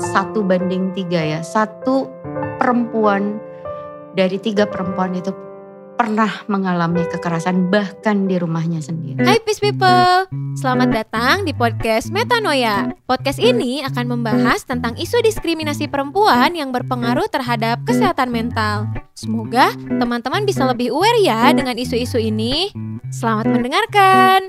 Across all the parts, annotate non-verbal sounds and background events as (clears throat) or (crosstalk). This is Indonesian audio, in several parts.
satu banding tiga ya. Satu perempuan dari tiga perempuan itu pernah mengalami kekerasan bahkan di rumahnya sendiri. Hai Peace People, selamat datang di podcast Metanoia. Podcast ini akan membahas tentang isu diskriminasi perempuan yang berpengaruh terhadap kesehatan mental. Semoga teman-teman bisa lebih aware ya dengan isu-isu ini. Selamat mendengarkan.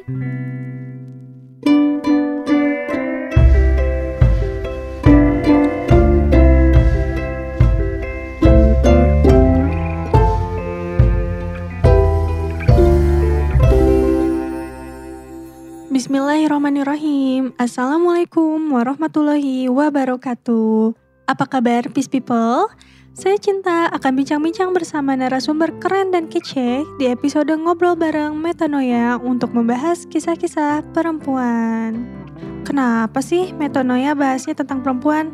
Assalamualaikum warahmatullahi wabarakatuh Apa kabar Peace People? Saya Cinta akan bincang-bincang bersama narasumber keren dan kece di episode Ngobrol Bareng Metanoia untuk membahas kisah-kisah perempuan. Kenapa sih Metanoia bahasnya tentang perempuan?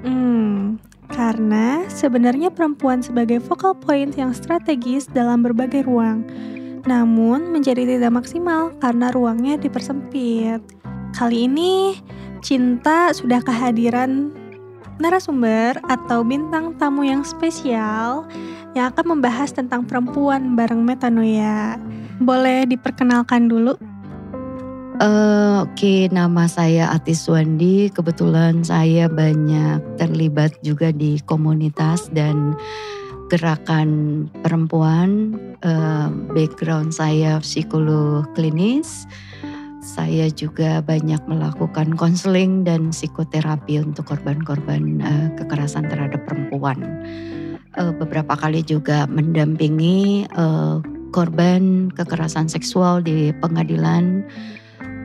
Hmm, karena sebenarnya perempuan sebagai focal point yang strategis dalam berbagai ruang namun menjadi tidak maksimal karena ruangnya dipersempit. Kali ini Cinta sudah kehadiran narasumber atau bintang tamu yang spesial yang akan membahas tentang perempuan bareng Metanoia. Boleh diperkenalkan dulu? Uh, Oke, okay, nama saya Atis Wandi. Kebetulan saya banyak terlibat juga di komunitas dan gerakan perempuan, uh, background saya psikolog klinis. Saya juga banyak melakukan konseling dan psikoterapi untuk korban-korban uh, kekerasan terhadap perempuan. Uh, beberapa kali juga mendampingi uh, korban kekerasan seksual di pengadilan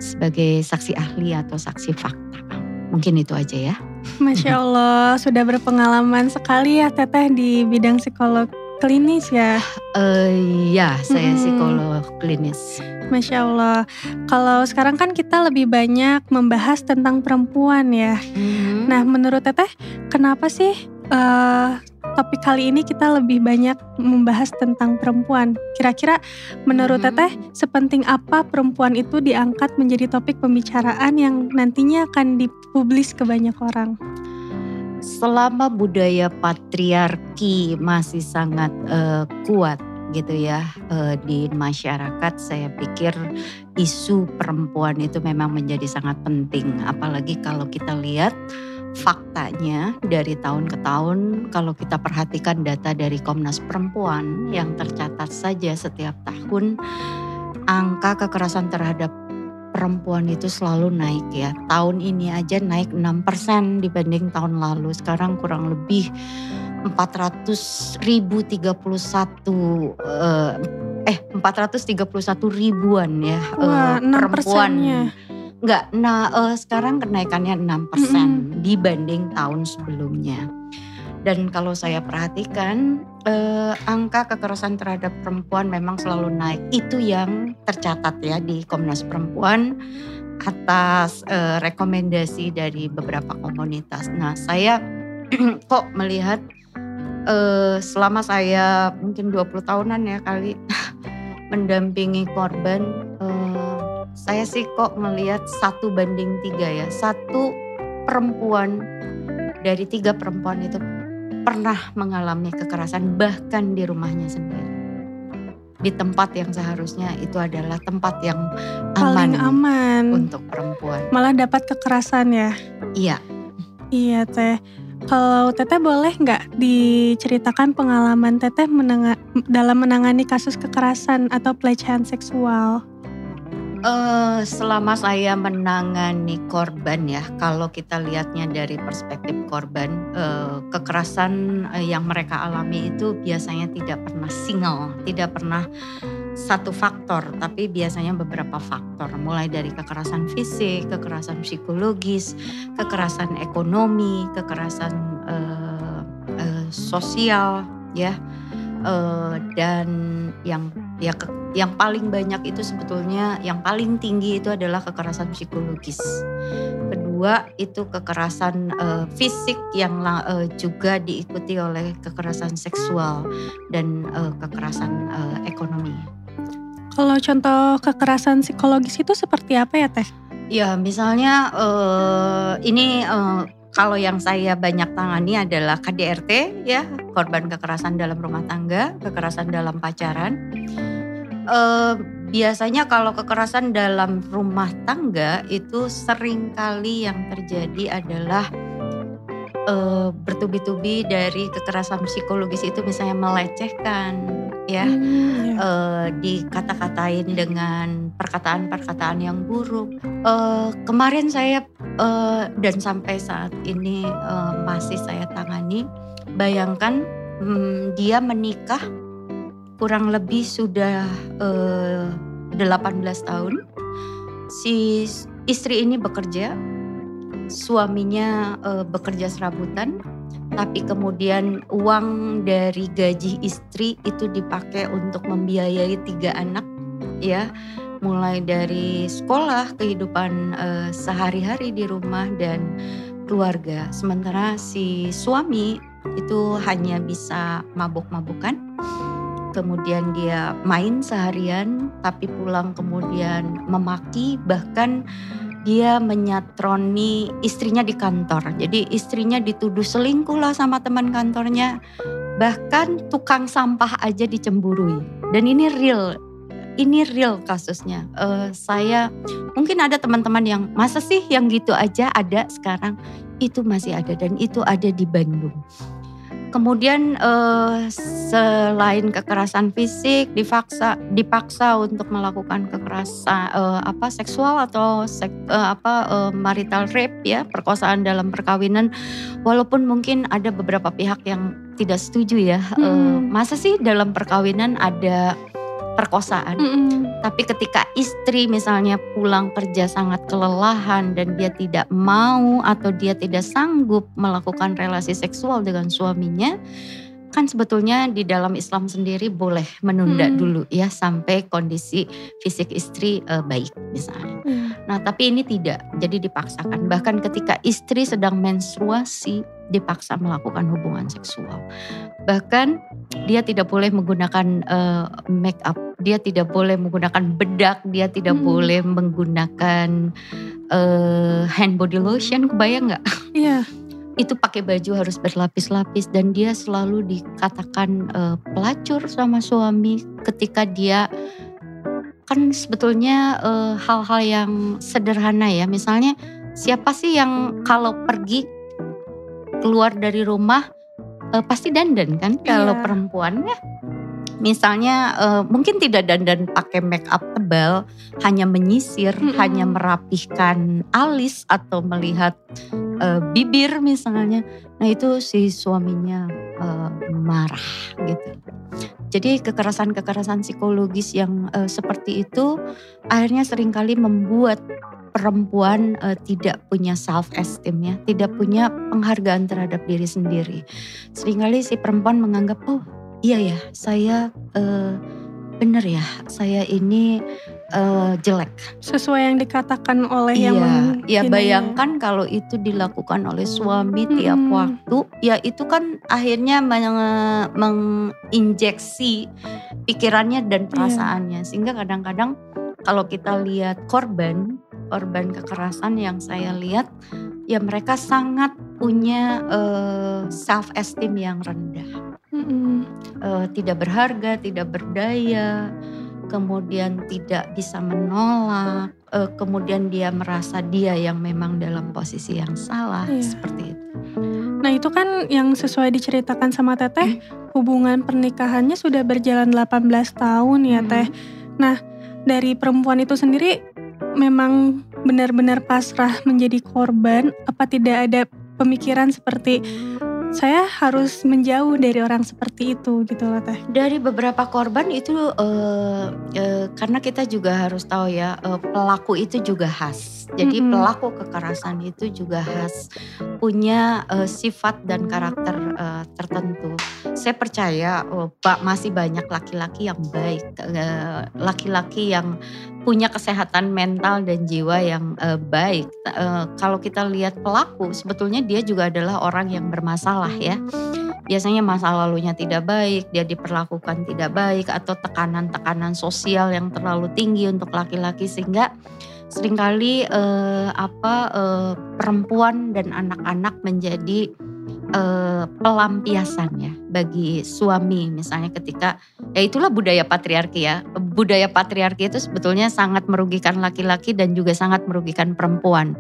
sebagai saksi ahli atau saksi fakta. Mungkin itu aja ya. Masya Allah, sudah berpengalaman sekali ya Teteh di bidang psikolog klinis ya? Uh, ya, saya hmm. psikolog klinis. Masya Allah. Kalau sekarang kan kita lebih banyak membahas tentang perempuan ya. Hmm. Nah, menurut Teteh, kenapa sih uh, topik kali ini kita lebih banyak membahas tentang perempuan. Kira-kira menurut hmm. Teteh sepenting apa perempuan itu diangkat menjadi topik pembicaraan yang nantinya akan dipublis ke banyak orang? Selama budaya patriarki masih sangat uh, kuat gitu ya uh, di masyarakat saya pikir isu perempuan itu memang menjadi sangat penting. Apalagi kalau kita lihat faktanya dari tahun ke tahun kalau kita perhatikan data dari Komnas Perempuan yang tercatat saja setiap tahun angka kekerasan terhadap perempuan itu selalu naik ya. Tahun ini aja naik 6% dibanding tahun lalu. Sekarang kurang lebih 400 ribu 31 eh, eh 431 ribuan ya Wah, eh, perempuan Enggak, nah uh, sekarang kenaikannya 6% mm -hmm. dibanding tahun sebelumnya. Dan kalau saya perhatikan uh, angka kekerasan terhadap perempuan memang selalu naik. Itu yang tercatat ya di Komnas Perempuan atas uh, rekomendasi dari beberapa komunitas. Nah, saya (clears throat) kok melihat uh, selama saya mungkin 20 tahunan ya kali (laughs) mendampingi korban uh, saya sih kok melihat satu banding tiga ya. Satu perempuan dari tiga perempuan itu pernah mengalami kekerasan bahkan di rumahnya sendiri. Di tempat yang seharusnya itu adalah tempat yang aman, aman untuk perempuan. Malah dapat kekerasan ya? Iya. Iya teh. Kalau Teteh boleh nggak diceritakan pengalaman Teteh menanga dalam menangani kasus kekerasan atau pelecehan seksual? Uh, selama saya menangani korban ya, kalau kita lihatnya dari perspektif korban, uh, kekerasan uh, yang mereka alami itu biasanya tidak pernah single, tidak pernah satu faktor, tapi biasanya beberapa faktor, mulai dari kekerasan fisik, kekerasan psikologis, kekerasan ekonomi, kekerasan uh, uh, sosial, ya, uh, dan yang ya ke, yang paling banyak itu sebetulnya yang paling tinggi itu adalah kekerasan psikologis. Kedua itu kekerasan uh, fisik yang uh, juga diikuti oleh kekerasan seksual dan uh, kekerasan uh, ekonomi. Kalau contoh kekerasan psikologis itu seperti apa ya Teh? Ya misalnya uh, ini uh, kalau yang saya banyak tangani adalah KDRT ya, korban kekerasan dalam rumah tangga, kekerasan dalam pacaran. Uh, biasanya kalau kekerasan dalam rumah tangga itu sering kali yang terjadi adalah uh, bertubi-tubi dari kekerasan psikologis itu misalnya melecehkan ya. Hmm, uh, dikata-katain dengan perkataan-perkataan yang buruk. Uh, kemarin saya uh, dan sampai saat ini uh, masih saya tangani bayangkan um, dia menikah kurang lebih sudah uh, 18 tahun si istri ini bekerja suaminya uh, bekerja serabutan, tapi kemudian uang dari gaji istri itu dipakai untuk membiayai tiga anak, ya, mulai dari sekolah, kehidupan uh, sehari-hari di rumah dan keluarga. Sementara si suami itu hanya bisa mabuk-mabukan kemudian dia main seharian tapi pulang kemudian memaki bahkan dia menyatroni istrinya di kantor. Jadi istrinya dituduh selingkuh lah sama teman kantornya. Bahkan tukang sampah aja dicemburui. Dan ini real, ini real kasusnya. Uh, saya mungkin ada teman-teman yang masa sih yang gitu aja ada sekarang. Itu masih ada dan itu ada di Bandung. Kemudian uh, selain kekerasan fisik, dipaksa dipaksa untuk melakukan kekerasan uh, apa seksual atau sek, uh, apa uh, marital rape ya, perkosaan dalam perkawinan. Walaupun mungkin ada beberapa pihak yang tidak setuju ya. Hmm. Uh, masa sih dalam perkawinan ada perkosaan. Mm -hmm. Tapi ketika istri misalnya pulang kerja sangat kelelahan dan dia tidak mau atau dia tidak sanggup melakukan relasi seksual dengan suaminya, kan sebetulnya di dalam Islam sendiri boleh menunda hmm. dulu ya sampai kondisi fisik istri uh, baik misalnya. Hmm. Nah, tapi ini tidak, jadi dipaksakan. Bahkan ketika istri sedang menstruasi dipaksa melakukan hubungan seksual. Bahkan dia tidak boleh menggunakan uh, make up, dia tidak boleh menggunakan bedak, dia tidak hmm. boleh menggunakan uh, hand body lotion, kebayang nggak? Iya. Yeah itu pakai baju harus berlapis-lapis dan dia selalu dikatakan uh, pelacur sama suami ketika dia kan sebetulnya uh, hal-hal yang sederhana ya misalnya siapa sih yang kalau pergi keluar dari rumah uh, pasti dandan kan kalau yeah. perempuan ya misalnya uh, mungkin tidak dandan pakai make up tebal, hanya menyisir, hmm. hanya merapihkan alis atau melihat uh, bibir misalnya. Nah itu si suaminya uh, marah gitu. Jadi kekerasan-kekerasan psikologis yang uh, seperti itu akhirnya sering kali membuat perempuan uh, tidak punya self esteem ya, tidak punya penghargaan terhadap diri sendiri. Seringkali si perempuan menganggap oh iya ya saya uh, bener ya saya ini uh, jelek sesuai yang dikatakan oleh iya, yang ya bayangkan ya. kalau itu dilakukan oleh suami hmm. tiap waktu ya itu kan akhirnya menginjeksi pikirannya dan iya. perasaannya yeah. sehingga kadang-kadang kalau kita lihat korban korban kekerasan yang saya lihat ya mereka sangat punya uh, self esteem yang rendah mm Uh, tidak berharga, tidak berdaya, kemudian tidak bisa menolak, uh, kemudian dia merasa dia yang memang dalam posisi yang salah, iya. seperti itu. Nah itu kan yang sesuai diceritakan sama Teteh, hmm. hubungan pernikahannya sudah berjalan 18 tahun ya hmm. Teh. Nah dari perempuan itu sendiri memang benar-benar pasrah menjadi korban, apa tidak ada pemikiran seperti saya harus menjauh dari orang seperti itu gitu loh teh. Dari beberapa korban itu uh, uh, karena kita juga harus tahu ya uh, pelaku itu juga khas. Jadi mm -hmm. pelaku kekerasan itu juga khas punya uh, sifat dan karakter uh, tertentu. Saya percaya uh, Pak masih banyak laki-laki yang baik, laki-laki uh, yang punya kesehatan mental dan jiwa yang uh, baik. Uh, kalau kita lihat pelaku, sebetulnya dia juga adalah orang yang bermasalah ya. Biasanya masa lalunya tidak baik, dia diperlakukan tidak baik, atau tekanan-tekanan sosial yang terlalu tinggi untuk laki-laki sehingga sering kali eh, apa eh, perempuan dan anak-anak menjadi pelampiasan ya bagi suami misalnya ketika ya itulah budaya patriarki ya budaya patriarki itu sebetulnya sangat merugikan laki-laki dan juga sangat merugikan perempuan.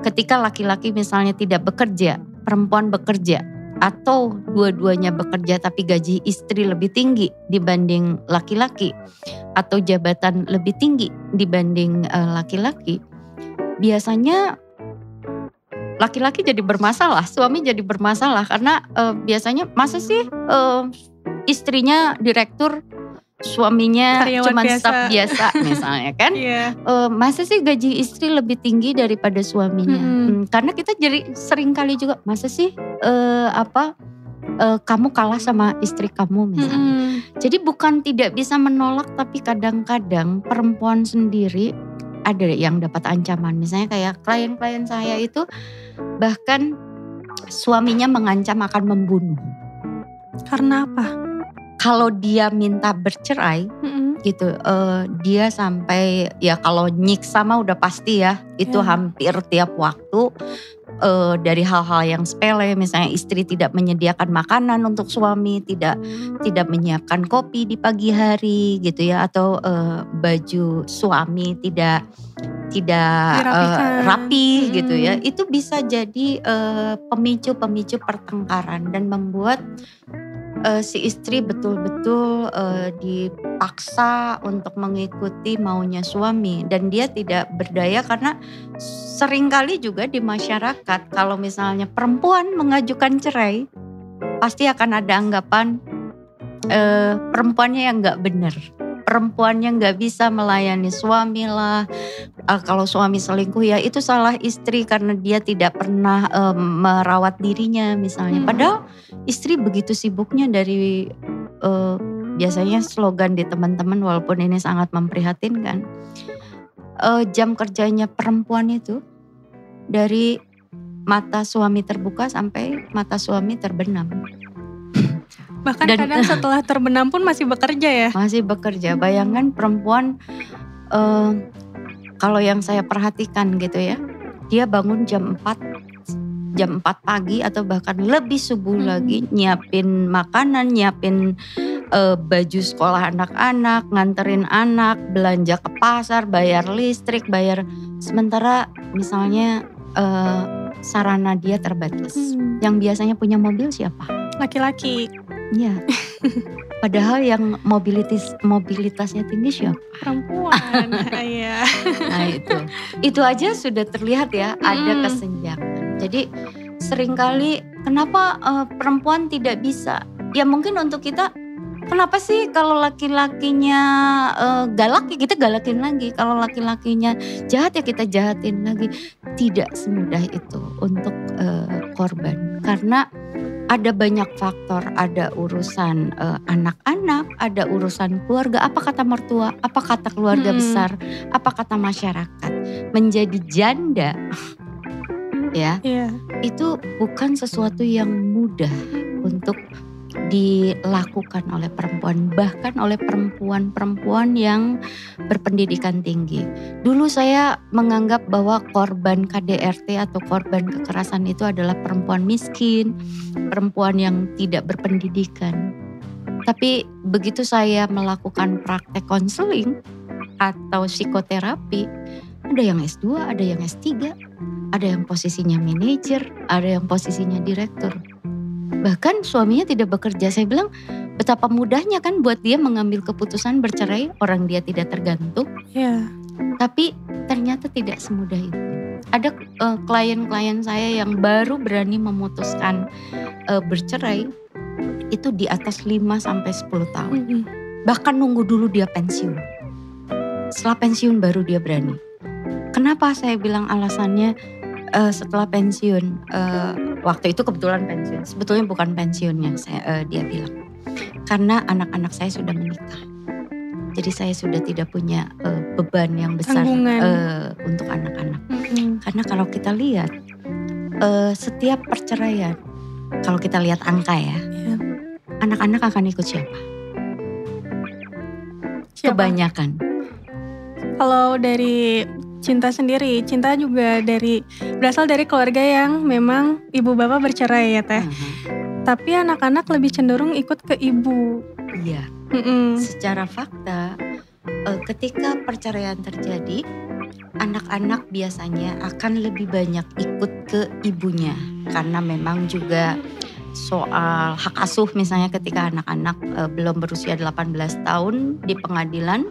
Ketika laki-laki misalnya tidak bekerja perempuan bekerja atau dua-duanya bekerja tapi gaji istri lebih tinggi dibanding laki-laki atau jabatan lebih tinggi dibanding eh, laki-laki, biasanya laki-laki jadi bermasalah, suami jadi bermasalah. Karena uh, biasanya masa sih uh, istrinya direktur suaminya cuma staff biasa misalnya kan? (laughs) Yeah. uh, masa sih gaji istri lebih tinggi daripada suaminya? Hmm. Hmm, karena kita jadi sering kali juga masa sih uh, apa uh, kamu kalah sama istri kamu misalnya. Hmm. jadi bukan tidak bisa menolak tapi kadang-kadang perempuan sendiri ada yang dapat ancaman. Misalnya kayak klien-klien saya itu bahkan suaminya mengancam akan membunuh. Karena apa kalau dia minta bercerai mm-hmm. gitu uh, dia sampai ya kalau nyiksa mah udah pasti ya itu yeah. hampir tiap waktu uh, dari hal-hal yang sepele misalnya istri tidak menyediakan makanan untuk suami tidak tidak menyiapkan kopi di pagi hari gitu ya atau uh, baju suami tidak tidak uh, rapi hmm. gitu ya itu bisa jadi pemicu-pemicu pertengkaran dan membuat uh, si istri betul-betul uh, dipaksa untuk mengikuti maunya suami. Dan dia tidak berdaya karena sering kali juga di masyarakat kalau misalnya perempuan mengajukan cerai pasti akan ada anggapan uh, perempuannya yang nggak benar perempuannya nggak bisa melayani suami lah. Uh, kalau suami selingkuh ya itu salah istri karena dia tidak pernah uh, merawat dirinya misalnya. Hmm. Padahal istri begitu sibuknya dari uh, biasanya slogan di teman-teman walaupun ini sangat memprihatinkan. Uh, jam kerjanya perempuan itu dari mata suami terbuka sampai mata suami terbenam. Bahkan Dan, kadang setelah terbenam pun masih bekerja ya? Masih bekerja. Bayangkan perempuan uh, kalau yang saya perhatikan gitu ya, dia bangun jam 4 jam 4 pagi atau bahkan lebih subuh hmm. lagi nyiapin makanan, nyiapin uh, baju sekolah anak-anak, nganterin anak, belanja ke pasar, bayar listrik, bayar sementara misalnya uh, sarana dia terbatas. Hmm. Yang biasanya punya mobil siapa? Laki-laki. Iya. Padahal yang mobilitas mobilitasnya tinggi siapa? Perempuan. (laughs) Iya. nah itu. Itu aja sudah terlihat ya hmm. ada kesenjangan. Jadi sering kali kenapa uh, perempuan tidak bisa? Ya mungkin untuk kita Kenapa sih kalau laki-lakinya uh, galak ya kita galakin lagi. Kalau laki-lakinya jahat ya kita jahatin lagi. Tidak semudah itu untuk uh, korban. Karena ada banyak faktor, ada urusan eh, anak-anak, ada urusan keluarga, apa kata mertua, apa kata keluarga hmm. besar, apa kata masyarakat. Menjadi janda ya. Yeah. Itu bukan sesuatu yang mudah untuk dilakukan oleh perempuan, bahkan oleh perempuan-perempuan yang berpendidikan tinggi. Dulu saya menganggap bahwa korban KDRT atau korban kekerasan itu adalah perempuan miskin, perempuan yang tidak berpendidikan. Tapi begitu saya melakukan praktek konseling atau psikoterapi, ada yang S2, ada yang S3, ada yang posisinya manajer, ada yang posisinya direktur Bahkan suaminya tidak bekerja. Saya bilang betapa mudahnya kan buat dia mengambil keputusan bercerai orang dia tidak tergantung. Yeah. Tapi ternyata tidak semudah itu. Ada klien klien-klien saya yang baru berani memutuskan uh, bercerai itu di atas 5 sampai 10 tahun. Mm -hmm. Bahkan nunggu dulu dia pensiun. Setelah pensiun baru dia berani. Kenapa saya bilang alasannya uh, setelah pensiun uh, waktu itu kebetulan pensiun. Sebetulnya bukan pensiunnya saya uh, dia bilang. Karena anak-anak saya sudah menikah. Jadi saya sudah tidak punya uh, beban yang besar uh, untuk anak-anak. Mm-hmm. karena kalau kita lihat uh, setiap perceraian kalau kita lihat angka ya yeah. anak-anak akan ikut siapa? siapa? Kebanyakan. Kalau dari Cinta sendiri, cinta juga dari berasal dari keluarga yang memang ibu bapak bercerai ya teh. Aha, Tapi anak-anak lebih cenderung ikut ke ibu. Iya. Mm-mm. Secara fakta, eh, ketika perceraian terjadi, anak-anak biasanya akan lebih banyak ikut ke ibunya karena memang juga soal hak asuh misalnya ketika anak-anak eh, belum berusia 18 tahun di pengadilan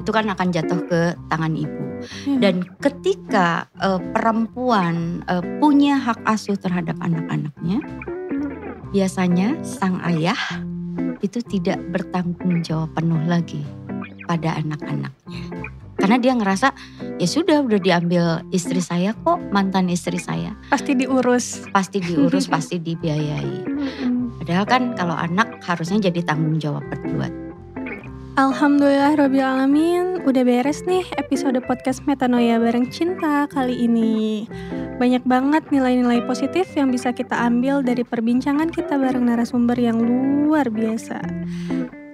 itu kan akan jatuh ke tangan ibu. Hmm. Dan ketika eh, perempuan eh, punya hak asuh terhadap anak-anaknya, biasanya sang ayah itu tidak bertanggung jawab penuh lagi pada anak-anaknya. Karena dia ngerasa ya sudah udah diambil istri saya kok mantan istri saya pasti diurus. pasti diurus (laughs) pasti dibiayai. Mm-mm. Padahal kan kalau anak harusnya jadi tanggung jawab berdua. Alhamdulillah Robbil Alamin udah beres nih episode podcast Metanoia bareng Cinta kali ini. Banyak banget nilai-nilai positif yang bisa kita ambil dari perbincangan kita bareng narasumber yang luar biasa.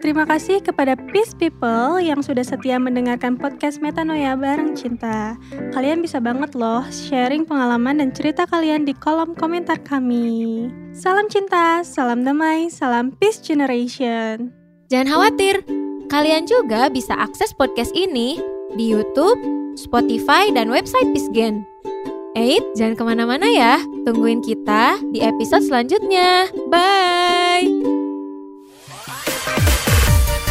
Terima kasih kepada Peace People yang sudah setia mendengarkan podcast Metanoia bareng Cinta. Kalian bisa banget loh sharing pengalaman dan cerita kalian di kolom komentar kami. Salam cinta, salam damai, salam peace generation. Jangan khawatir, kalian juga bisa akses podcast ini di YouTube, Spotify, dan website Pisgen. Eits, jangan ke mana-mana ya. Tungguin kita di episode selanjutnya. Bye!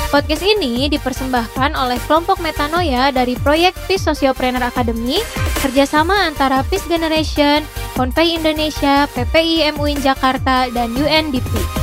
Podcast ini dipersembahkan oleh kelompok Metanoia dari proyek Peace Sociopreneur Academy, kerjasama antara Peace Generation, Konvei Indonesia, PPI MUIN Jakarta, dan UNDP.